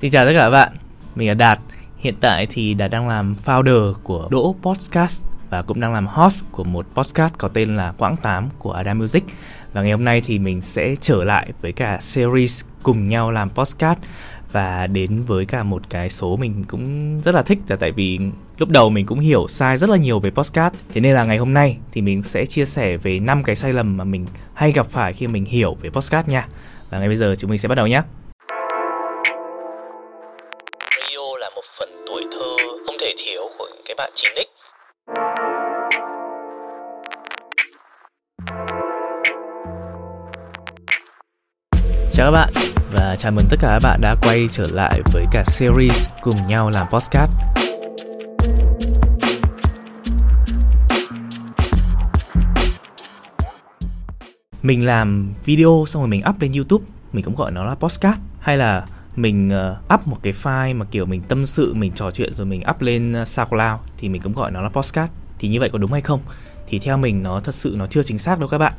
Xin chào tất cả các bạn, mình là Đạt. Hiện tại thì Đạt đang làm founder của Đỗ Podcast và cũng đang làm host của một podcast có tên là Quãng 8 của Adam Music. Và ngày hôm nay thì mình sẽ trở lại với cả series cùng nhau làm podcast. Và đến với cả một cái số mình cũng rất là thích là tại vì lúc đầu mình cũng hiểu sai rất là nhiều về podcast. Thế nên là ngày hôm nay thì mình sẽ chia sẻ về năm cái sai lầm mà mình hay gặp phải khi mình hiểu về podcast nha. Và ngay bây giờ chúng mình sẽ bắt đầu nhé bạn 9X. Chào các bạn và chào mừng tất cả các bạn đã quay trở lại với cả series cùng nhau làm podcast. Mình làm video xong rồi mình up lên YouTube, mình cũng gọi nó là podcast hay là mình uh, up một cái file mà kiểu mình tâm sự, mình trò chuyện rồi mình up lên ờ, SoundCloud thì mình cũng gọi nó là podcast. Thì như vậy có đúng hay không? Thì theo mình nó thật sự nó chưa chính xác đâu các bạn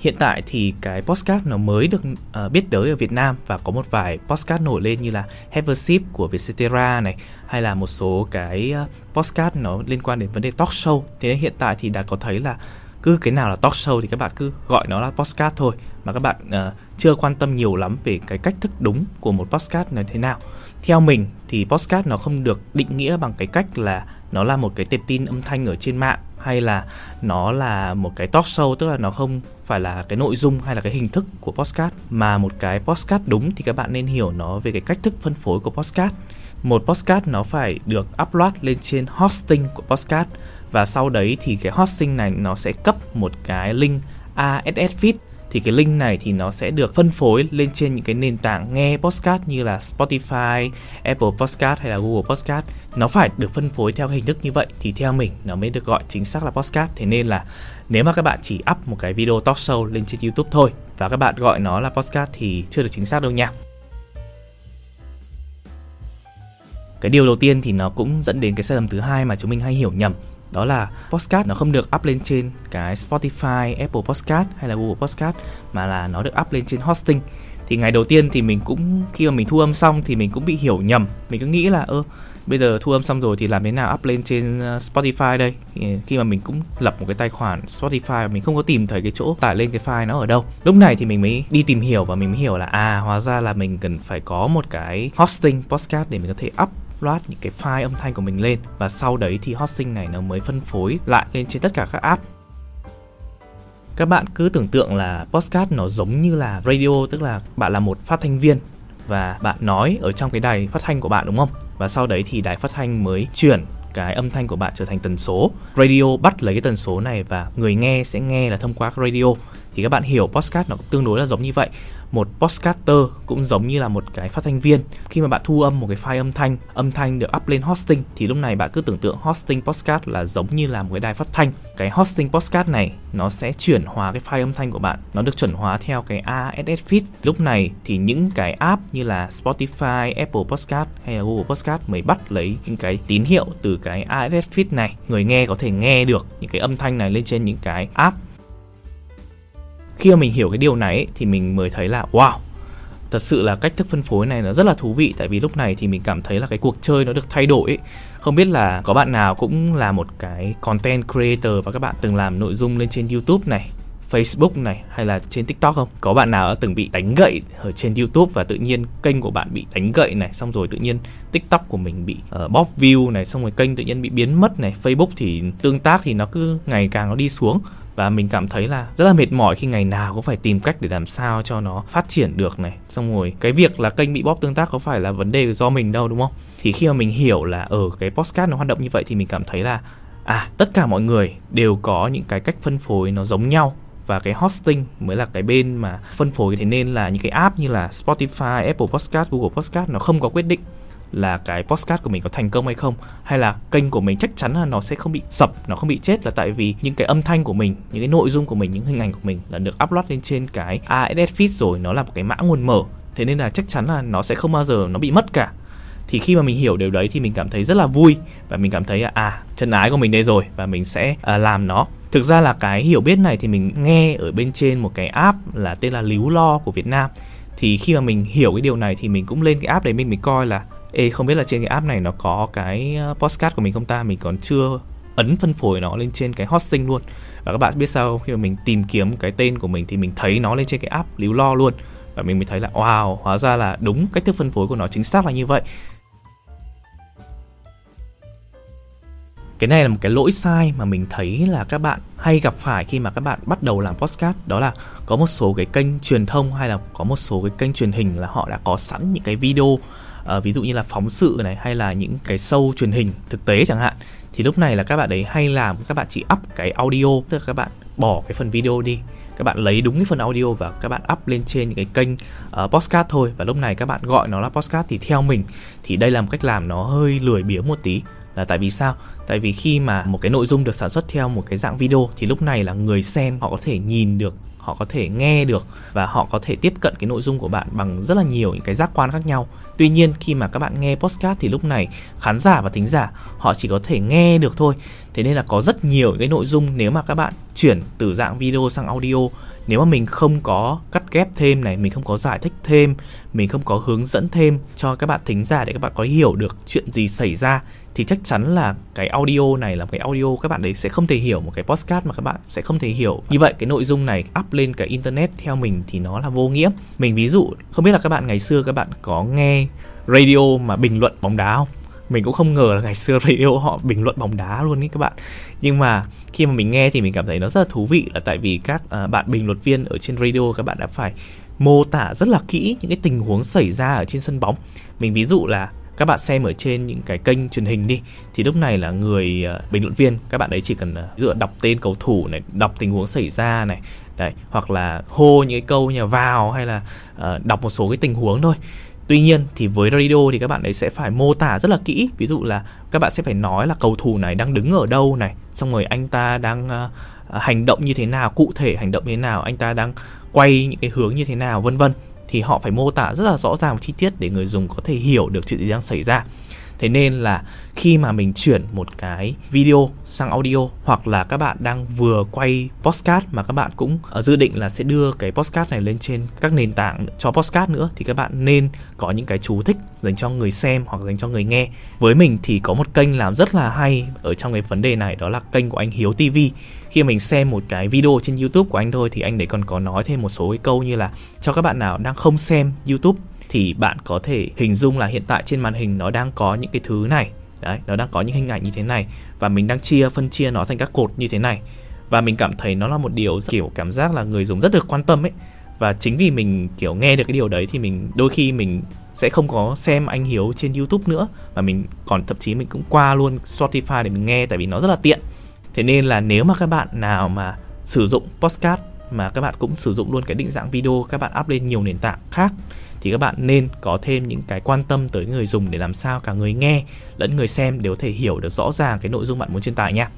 hiện tại thì cái postcard nó mới được uh, biết tới ở Việt Nam và có một vài postcard nổi lên như là Have a Sip của Vietcetera này hay là một số cái uh, postcard nó liên quan đến vấn đề talk show. Thế nên hiện tại thì đã có thấy là cứ cái nào là talk show thì các bạn cứ gọi nó là podcast thôi mà các bạn uh, chưa quan tâm nhiều lắm về cái cách thức đúng của một podcast là thế nào. Theo mình thì podcast nó không được định nghĩa bằng cái cách là nó là một cái tệp tin âm thanh ở trên mạng hay là nó là một cái talk show tức là nó không phải là cái nội dung hay là cái hình thức của podcast mà một cái podcast đúng thì các bạn nên hiểu nó về cái cách thức phân phối của podcast một podcast nó phải được upload lên trên hosting của podcast và sau đấy thì cái hosting này nó sẽ cấp một cái link ASS feed thì cái link này thì nó sẽ được phân phối lên trên những cái nền tảng nghe podcast như là Spotify, Apple Podcast hay là Google Podcast. Nó phải được phân phối theo hình thức như vậy thì theo mình nó mới được gọi chính xác là podcast. Thế nên là nếu mà các bạn chỉ up một cái video talk show lên trên YouTube thôi và các bạn gọi nó là podcast thì chưa được chính xác đâu nha. Cái điều đầu tiên thì nó cũng dẫn đến cái sai lầm thứ hai mà chúng mình hay hiểu nhầm đó là podcast nó không được up lên trên cái Spotify, Apple Podcast hay là Google Podcast mà là nó được up lên trên hosting. Thì ngày đầu tiên thì mình cũng khi mà mình thu âm xong thì mình cũng bị hiểu nhầm. Mình cứ nghĩ là ơ bây giờ thu âm xong rồi thì làm thế nào up lên trên ờ, Spotify đây khi mà mình cũng lập một cái tài khoản Spotify mình không có tìm thấy cái chỗ tải lên cái file nó ở đâu lúc này thì mình mới đi tìm hiểu và mình mới hiểu là à hóa ra là mình cần phải có một cái hosting podcast để mình có thể up load những cái file âm thanh của mình lên và sau đấy thì hosting này nó mới phân phối lại lên trên tất cả các app. Các bạn cứ tưởng tượng là podcast nó giống như là radio, tức là bạn là một phát thanh viên và bạn nói ở trong cái đài phát thanh của bạn, đúng không? Và sau đấy thì đài phát thanh mới chuyển cái âm thanh của bạn trở thành tần số. Radio bắt lấy cái tần số này và người nghe sẽ nghe là thông qua radio thì các bạn hiểu podcast nó tương đối là giống như vậy. Một podcaster cũng giống như là một cái phát thanh viên. Khi mà bạn thu âm một cái file âm thanh âm thanh được up lên hosting thì lúc này bạn cứ tưởng tượng hosting podcast là giống như là một cái đài phát thanh. Cái hosting podcast này nó sẽ chuyển hóa cái file âm thanh của bạn. Nó được chuẩn hóa theo cái ASS feed. Lúc này thì những cái app như là Spotify, Apple Podcast hay là Google Podcast mới bắt lấy những cái tín hiệu từ cái ASS feed này. Người nghe có thể nghe được những cái âm thanh này lên trên những cái app khi mà mình hiểu cái điều này ấy, thì mình mới thấy là wow thật sự là cách thức phân phối này nó rất là thú vị tại vì lúc này thì mình cảm thấy là cái cuộc chơi nó được thay đổi ấy. không biết là có bạn nào cũng là một cái content creator và các bạn từng làm nội dung lên trên youtube này Facebook này hay là trên TikTok không? Có bạn nào đã từng bị đánh gậy ở trên YouTube và tự nhiên kênh của bạn bị đánh gậy này, xong rồi tự nhiên TikTok của mình bị uh, bóp view này, xong rồi kênh tự nhiên bị biến mất này, Facebook thì tương tác thì nó cứ ngày càng nó đi xuống và mình cảm thấy là rất là mệt mỏi khi ngày nào cũng phải tìm cách để làm sao cho nó phát triển được này. Xong rồi cái việc là kênh bị bóp tương tác có phải là vấn đề do mình đâu đúng không? Thì khi mà mình hiểu là ở cái postcard nó hoạt động như vậy thì mình cảm thấy là à tất cả mọi người đều có những cái cách phân phối nó giống nhau. Và cái hosting mới là cái bên mà phân phối. Thế nên là những cái app như là Spotify, Apple Podcast, Google Podcast nó không có quyết định là cái postcard của mình có thành công hay không hay là kênh của mình chắc chắn là nó sẽ không bị sập nó không bị chết là tại vì những cái âm thanh của mình những cái nội dung của mình những hình ảnh của mình là được upload lên trên cái ASS feed rồi nó là một cái mã nguồn mở. Thế nên là chắc chắn là nó sẽ không bao giờ nó bị mất cả. Thì khi mà mình hiểu điều đấy thì mình cảm thấy rất là vui và mình cảm thấy à chân ái của mình đây rồi và mình sẽ à, làm nó. Thực ra là cái hiểu biết này thì mình nghe ở bên trên một cái app là tên là líu lo của việt nam. Thì khi mà mình hiểu cái điều này thì mình cũng lên cái app đấy mình mình coi là Ê, không biết là trên cái app này nó có cái ờ, postcard của mình không ta? Mình còn chưa ấn phân phối nó lên trên cái hosting luôn. Và các bạn biết sao khi mà mình tìm kiếm cái tên của mình thì mình thấy nó lên trên cái app líu lo luôn. Và mình mới thấy là, wow, hóa ra là đúng cách thức phân phối của nó chính xác là như vậy. Cái này là một cái lỗi sai mà mình thấy là các bạn hay gặp phải khi mà các bạn bắt đầu làm podcast. Đó là có một số cái kênh truyền thông hay là có một số cái kênh truyền hình là họ đã có sẵn những cái video à, ví dụ như là phóng sự này hay là những cái show truyền hình thực tế chẳng hạn thì lúc này là các bạn đấy hay làm các bạn chỉ up cái audio tức là các bạn bỏ cái phần video đi. Các bạn lấy đúng cái phần audio và các bạn up lên trên những cái kênh uh, podcast thôi. Và lúc này các bạn gọi nó là podcast thì theo mình thì đây là một cách làm nó hơi lười biếng một tí. Là tại vì sao? Tại vì khi mà một cái nội dung được sản xuất theo một cái dạng video thì lúc này là người xem họ có thể nhìn được họ có thể nghe được và họ có thể tiếp cận cái nội dung của bạn bằng rất là nhiều những cái giác quan khác nhau tuy nhiên, khi mà các bạn nghe podcast thì lúc này khán giả và thính giả họ chỉ có thể nghe được thôi. Thế nên là có rất nhiều cái nội dung nếu mà các bạn chuyển từ dạng video sang audio. Nếu mà mình không có cắt ghép thêm này, mình không có giải thích thêm, mình không có hướng dẫn thêm cho các bạn thính giả để các bạn có hiểu được chuyện gì xảy ra, thì chắc chắn là cái audio này là cái audio các bạn đấy sẽ không thể hiểu, một cái podcast mà các bạn sẽ không thể hiểu. Như vậy, cái nội dung này up lên cái internet theo mình thì nó là vô nghĩa. Mình ví dụ, không biết là các bạn ngày xưa các bạn có nghe radio mà bình luận bóng đá không? Mình cũng không ngờ là ngày xưa radio họ bình luận bóng đá luôn ấy các bạn. Nhưng mà khi mà mình nghe thì mình cảm thấy nó rất là thú vị là tại vì các uh, bạn bình luận viên ở trên radio các bạn đã phải mô tả rất là kỹ những cái tình huống xảy ra ở trên sân bóng. Mình ví dụ là các bạn xem ở trên những cái kênh truyền hình đi thì lúc này là người uh, bình luận viên các bạn ấy chỉ cần à, uh, dựa đọc tên cầu thủ này đọc tình huống xảy ra này đấy hoặc là hô những cái câu như vào hay là uh, đọc một số cái tình huống thôi. Tuy nhiên thì với radio thì các bạn ấy sẽ phải mô tả rất là kỹ. Ví dụ là các bạn sẽ phải nói là cầu thủ này đang đứng ở đâu này Xong rồi anh ta đang uh, hành động như thế nào, cụ thể hành động như thế nào Anh ta đang quay những cái hướng như thế nào vân vân. Thì họ phải mô tả rất là rõ ràng và chi tiết để người dùng có thể hiểu được chuyện gì đang xảy ra. Thế nên là khi mà mình chuyển một cái video sang audio hoặc là các bạn đang vừa quay postcard mà các bạn cũng ở dự định là sẽ đưa cái postcard này lên trên các nền tảng cho postcard nữa, thì các bạn nên có những cái chú thích dành cho người xem hoặc dành cho người nghe. Với mình thì có một kênh làm rất là hay ở trong cái vấn đề này, đó là kênh của anh Hiếu TV khi mình xem một cái video trên YouTube của anh thôi thì anh đấy còn có nói thêm một số cái câu như là cho các bạn nào đang không xem YouTube thì bạn có thể hình dung là hiện tại trên màn hình nó đang có những cái thứ này. Đấy, nó đang có những hình ảnh như thế này và mình đang chia, phân chia nó thành các cột như thế này. Và mình cảm thấy nó là một điều kiểu cảm giác là người dùng rất được quan tâm ấy. Và chính vì mình kiểu nghe được cái điều đấy thì mình, đôi khi mình sẽ không có xem anh Hiếu trên YouTube nữa, mà mình còn thậm chí mình cũng qua luôn Spotify để mình nghe tại vì nó rất là tiện. Thế nên là nếu mà các bạn nào mà sử dụng podcast mà các bạn cũng sử dụng luôn cái định dạng video, các bạn up lên nhiều nền tảng khác thì các bạn nên có thêm những cái quan tâm tới người dùng để làm sao cả người nghe lẫn người xem đều có thể hiểu được rõ ràng cái nội dung bạn muốn truyền tải nha.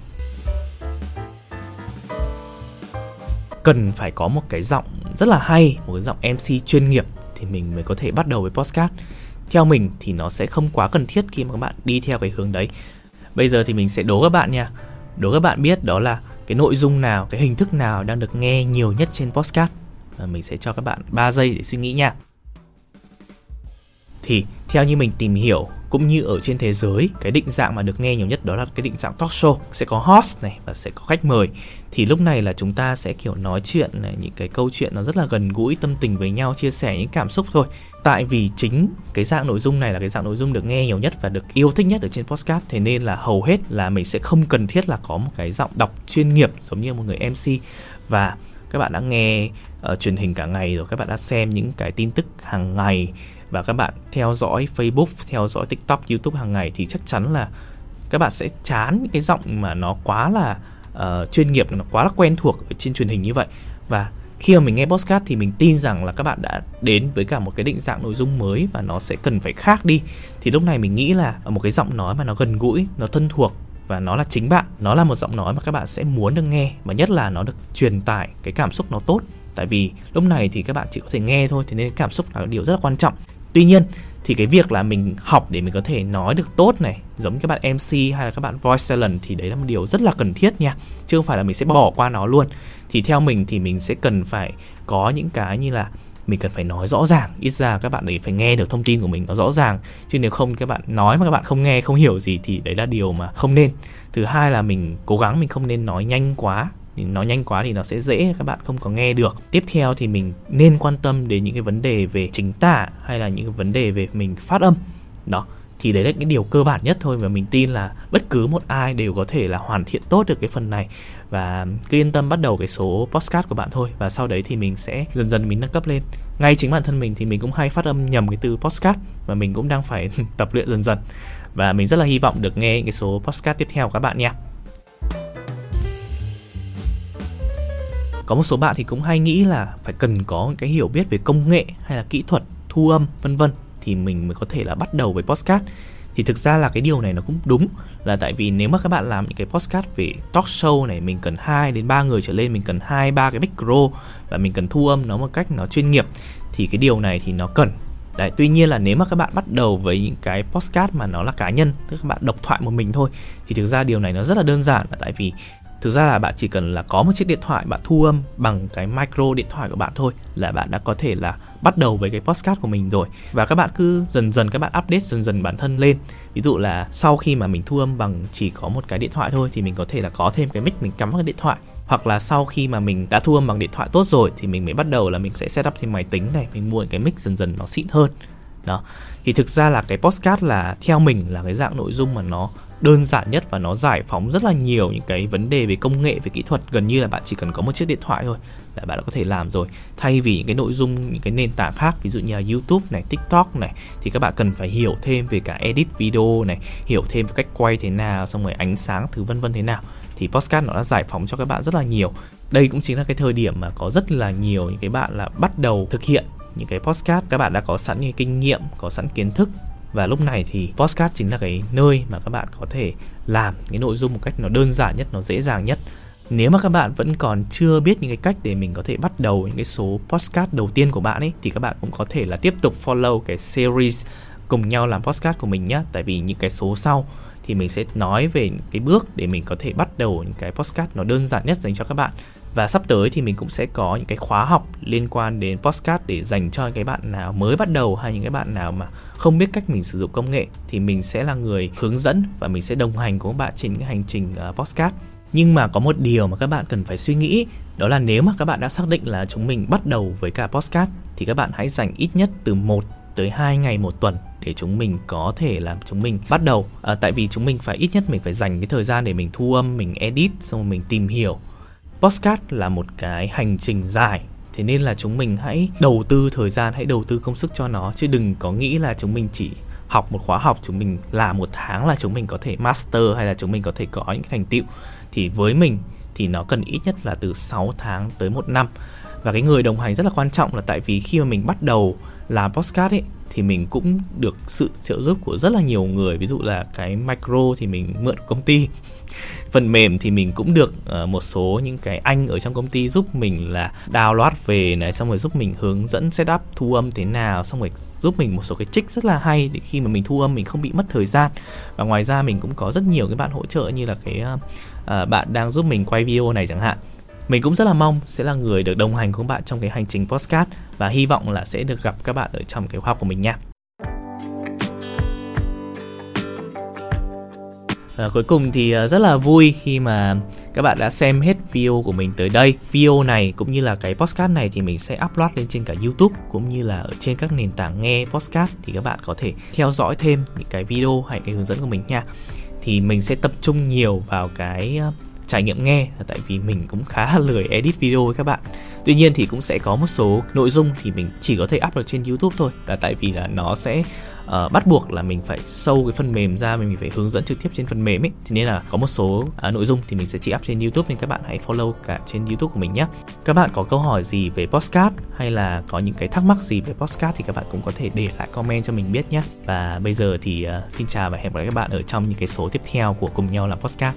Cần phải có một cái giọng rất là hay, một cái giọng MC chuyên nghiệp thì mình mới có thể bắt đầu với podcast. Theo mình thì nó sẽ không quá cần thiết khi mà các bạn đi theo cái hướng đấy. Bây giờ thì mình sẽ đố các bạn nha. Đố các bạn biết đó là cái nội dung nào, cái hình thức nào đang được nghe nhiều nhất trên podcast. Mình sẽ cho các bạn 3 giây để suy nghĩ nha thì theo như mình tìm hiểu cũng như ở trên thế giới cái định dạng mà được nghe nhiều nhất đó là cái định dạng talk show. Sẽ có host này và sẽ có khách mời. Thì lúc này là chúng ta sẽ kiểu nói chuyện này những cái câu chuyện nó rất là gần gũi tâm tình với nhau chia sẻ những cảm xúc thôi. Tại vì chính cái dạng nội dung này là cái dạng nội dung được nghe nhiều nhất và được yêu thích nhất ở trên podcast. Thế nên là hầu hết là mình sẽ không cần thiết là có một cái giọng đọc chuyên nghiệp giống như một người mc và các bạn đã nghe uh, truyền hình cả ngày rồi các bạn đã xem những cái tin tức hàng ngày và các bạn theo dõi Facebook, theo dõi TikTok, YouTube hàng ngày thì chắc chắn là các bạn sẽ chán những cái giọng mà nó quá là uh, chuyên nghiệp, nó quá là quen thuộc ở trên truyền hình như vậy. Và khi mà mình nghe podcast thì mình tin rằng là các bạn đã đến với cả một cái định dạng nội dung mới và nó sẽ cần phải khác đi. Thì lúc này mình nghĩ là một cái giọng nói mà nó gần gũi, nó thân thuộc và nó là chính bạn, nó là một giọng nói mà các bạn sẽ muốn được nghe và nhất là nó được truyền tải cái cảm xúc nó tốt tại vì lúc này thì các bạn chỉ có thể nghe thôi thế nên cảm xúc là điều rất là quan trọng tuy nhiên, thì cái việc là mình học để mình có thể nói được tốt này, giống như các bạn MC hay là các bạn voice talent thì đấy là một điều rất là cần thiết nha, chứ không phải là mình sẽ bỏ qua nó luôn. Thì theo mình thì mình sẽ cần phải có những cái như là mình cần phải nói rõ ràng, ít ra các bạn ấy phải nghe được thông tin của mình nó rõ ràng, chứ nếu không các bạn nói mà các bạn không nghe, không hiểu gì thì đấy là điều mà không nên. Thứ hai là mình cố gắng mình không nên nói nhanh quá nó nhanh quá thì nó sẽ dễ, các bạn không có nghe được. Tiếp theo thì mình nên quan tâm đến những cái vấn đề về chính tả hay là những cái vấn đề về mình phát âm. Đó, thì đấy là cái điều cơ bản nhất thôi và mình tin là bất cứ một ai đều có thể là hoàn thiện tốt được cái phần này. Và cứ yên tâm bắt đầu cái số postcard của bạn thôi và sau đấy thì mình sẽ dần dần mình nâng cấp lên. Ngay chính bản thân mình thì mình cũng hay phát âm nhầm cái từ postcard và mình cũng đang phải tập luyện dần dần. Và mình rất là hy vọng được nghe cái số postcard tiếp theo của các bạn nha. Có một số bạn thì cũng hay nghĩ là phải cần có cái hiểu biết về công nghệ hay là kỹ thuật thu âm vân vân thì mình mới có thể là bắt đầu với postcard thì thực ra là cái điều này nó cũng đúng là tại vì nếu mà các bạn làm những cái postcard về talk show này mình cần 2 đến 3 người trở lên mình cần hai ba cái micro và mình cần thu âm nó một cách nó chuyên nghiệp thì cái điều này thì nó cần. Đấy, tuy nhiên là nếu mà các bạn bắt đầu với những cái postcard mà nó là cá nhân, tức các bạn độc thoại một mình thôi thì thực ra điều này nó rất là đơn giản. Là tại vì thực ra là bạn chỉ cần là có một chiếc điện thoại bạn thu âm bằng cái micro điện thoại của bạn thôi là bạn đã có thể là bắt đầu với cái podcast của mình rồi. Và các bạn cứ dần dần các bạn update, dần dần bản thân lên. Ví dụ là sau khi mà mình thu âm bằng chỉ có một cái điện thoại thôi thì mình có thể là có thêm cái mic mình cắm vào cái điện thoại. Hoặc là sau khi mà mình đã thu âm bằng điện thoại tốt rồi thì mình mới bắt đầu là mình sẽ setup thêm máy tính này, mình mua cái mic dần dần nó xịn hơn đó. Thì thực ra là cái postcard là theo mình là cái dạng nội dung mà nó đơn giản nhất và nó giải phóng rất là nhiều những cái vấn đề về công nghệ, về kỹ thuật. Gần như là bạn chỉ cần có một chiếc điện thoại thôi là bạn đã có thể làm rồi. Thay vì những cái nội dung, những cái nền tảng khác, ví dụ như là YouTube này, TikTok này, thì các bạn cần phải hiểu thêm về cả edit video này, hiểu thêm về cách quay thế nào, xong rồi ánh sáng thứ vân vân thế nào. Thì podcast nó đã giải phóng cho các bạn rất là nhiều. Đây cũng chính là cái thời điểm mà có rất là nhiều những cái bạn là bắt đầu thực hiện những cái podcast. Các bạn đã có sẵn những kinh nghiệm, có sẵn kiến thức. Và lúc này thì podcast chính là cái nơi mà các bạn có thể làm cái nội dung một cách nó đơn giản nhất, nó dễ dàng nhất. Nếu mà các bạn vẫn còn chưa biết những cái cách để mình có thể bắt đầu những cái số podcast đầu tiên của bạn ấy, thì các bạn cũng có thể là tiếp tục follow cái series cùng nhau làm podcast của mình nhé tại vì những cái số sau thì mình sẽ nói về những cái bước để mình có thể bắt đầu những cái podcast nó đơn giản nhất dành cho các bạn. Và sắp tới thì mình cũng sẽ có những cái khóa học liên quan đến podcast để dành cho những cái bạn nào mới bắt đầu hay những cái bạn nào mà không biết cách mình sử dụng công nghệ thì mình sẽ là người hướng dẫn và mình sẽ đồng hành cùng các bạn trên những hành trình Postcard podcast. Nhưng mà có một điều mà các bạn cần phải suy nghĩ, đó là nếu mà các bạn đã xác định là chúng mình bắt đầu với cả podcast thì các bạn hãy dành ít nhất từ 1 tới 2 ngày một tuần để chúng mình có thể làm chúng mình bắt đầu. À, tại vì chúng mình phải ít nhất mình phải dành cái thời gian để mình thu âm mình edit xong rồi mình tìm hiểu. Postcard là một cái hành trình dài Thế nên là chúng mình hãy đầu tư thời gian, hãy đầu tư công sức cho nó Chứ đừng có nghĩ là chúng mình chỉ học một khóa học chúng mình làm một tháng là chúng mình có thể master hay là chúng mình có thể có những thành tựu. Thì với mình thì nó cần ít nhất là từ 6 tháng tới một năm. Và cái người đồng hành rất là quan trọng là tại vì khi mà mình bắt đầu làm podcast ấy thì mình cũng được sự trợ giúp của rất là nhiều người. Ví dụ là cái micro thì mình mượn công ty phần mềm thì mình cũng được uh, một số những cái anh ở trong công ty giúp mình là download về này xong rồi giúp mình hướng dẫn setup thu âm thế nào xong rồi giúp mình một số cái trích rất là hay để khi mà mình thu âm mình không bị mất thời gian. Và ngoài ra mình cũng có rất nhiều cái bạn hỗ trợ như là cái uh, uh, bạn đang giúp mình quay video này chẳng hạn. Mình cũng rất là mong sẽ là người được đồng hành cùng bạn trong cái hành trình postcard và hy vọng là sẽ được gặp các bạn ở trong cái khóa học của mình nha. À, cuối cùng thì ờ, rất là vui khi mà các bạn đã xem hết video của mình tới đây. Video này cũng như là cái podcast này thì mình sẽ upload lên trên cả YouTube cũng như là ở trên các nền tảng nghe podcast thì các bạn có thể theo dõi thêm những cái video hay cái hướng dẫn của mình nha. Thì mình sẽ tập trung nhiều vào cái ờ, trải nghiệm nghe tại vì mình cũng khá là lười edit video với các bạn. Tuy nhiên thì cũng sẽ có một số nội dung thì mình chỉ có thể up được trên youtube thôi. Là tại vì là nó sẽ uh, bắt buộc là mình phải sâu cái phần mềm ra mình phải hướng dẫn trực tiếp trên phần mềm ấy. Thế nên là có một số uh, nội dung thì mình sẽ chỉ up trên youtube nên các bạn hãy follow cả trên youtube của mình nhé các bạn có câu hỏi gì về postcard hay là có những cái thắc mắc gì về postcard thì các bạn cũng có thể để lại comment cho mình biết nhé và bây giờ thì uh, xin chào và hẹn gặp lại các bạn ở trong những cái số tiếp theo của cùng nhau làm postcard